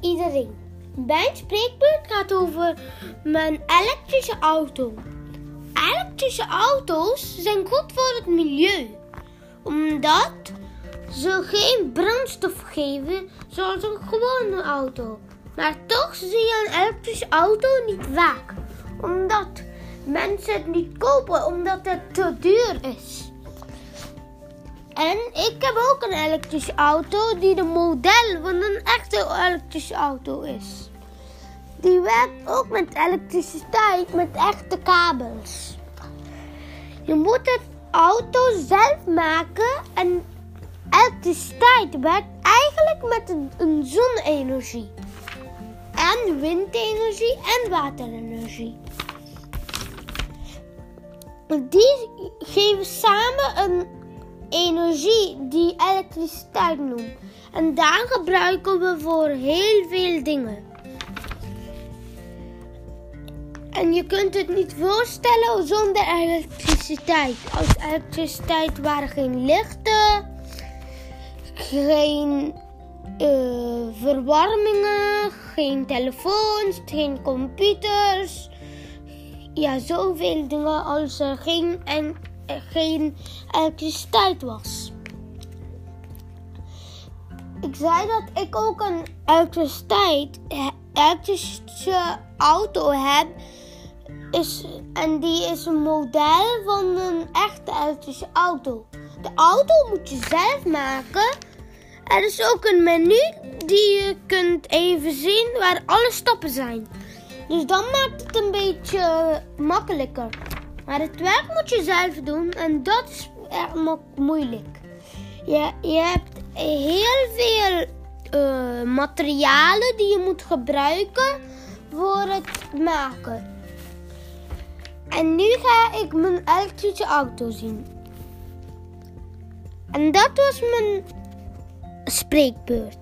iedereen. Mijn spreekbeurt gaat over mijn elektrische auto. Elektrische auto's zijn goed voor het milieu, omdat ze geen brandstof geven zoals een gewone auto. Maar toch zie je een elektrische auto niet vaak, omdat mensen het niet kopen omdat het te duur is. En ik heb ook een elektrische auto die de model van een echte elektrische auto is. Die werkt ook met elektriciteit met echte kabels. Je moet het auto zelf maken en elektriciteit werkt eigenlijk met een, een zonne-energie. En windenergie en waterenergie. Die geven samen een energie die elektriciteit noemt. En daar gebruiken we voor heel veel dingen. En je kunt het niet voorstellen zonder elektriciteit. Als elektriciteit waren geen lichten, geen uh, verwarmingen, geen telefoons, geen computers. Ja, zoveel dingen als er geen, en, geen elektriciteit was. Ik zei dat ik ook een elektriciteit, elektrische auto heb. Is, en die is een model van een echte elektrische auto. De auto moet je zelf maken. Er is ook een menu die je kunt even zien waar alle stappen zijn. Dus dan maakt het een beetje makkelijker. Maar het werk moet je zelf doen en dat is erg moeilijk. Je, je hebt heel veel uh, materialen die je moet gebruiken voor het maken. En nu ga ik mijn elektrische auto zien. En dat was mijn spreekbeurt.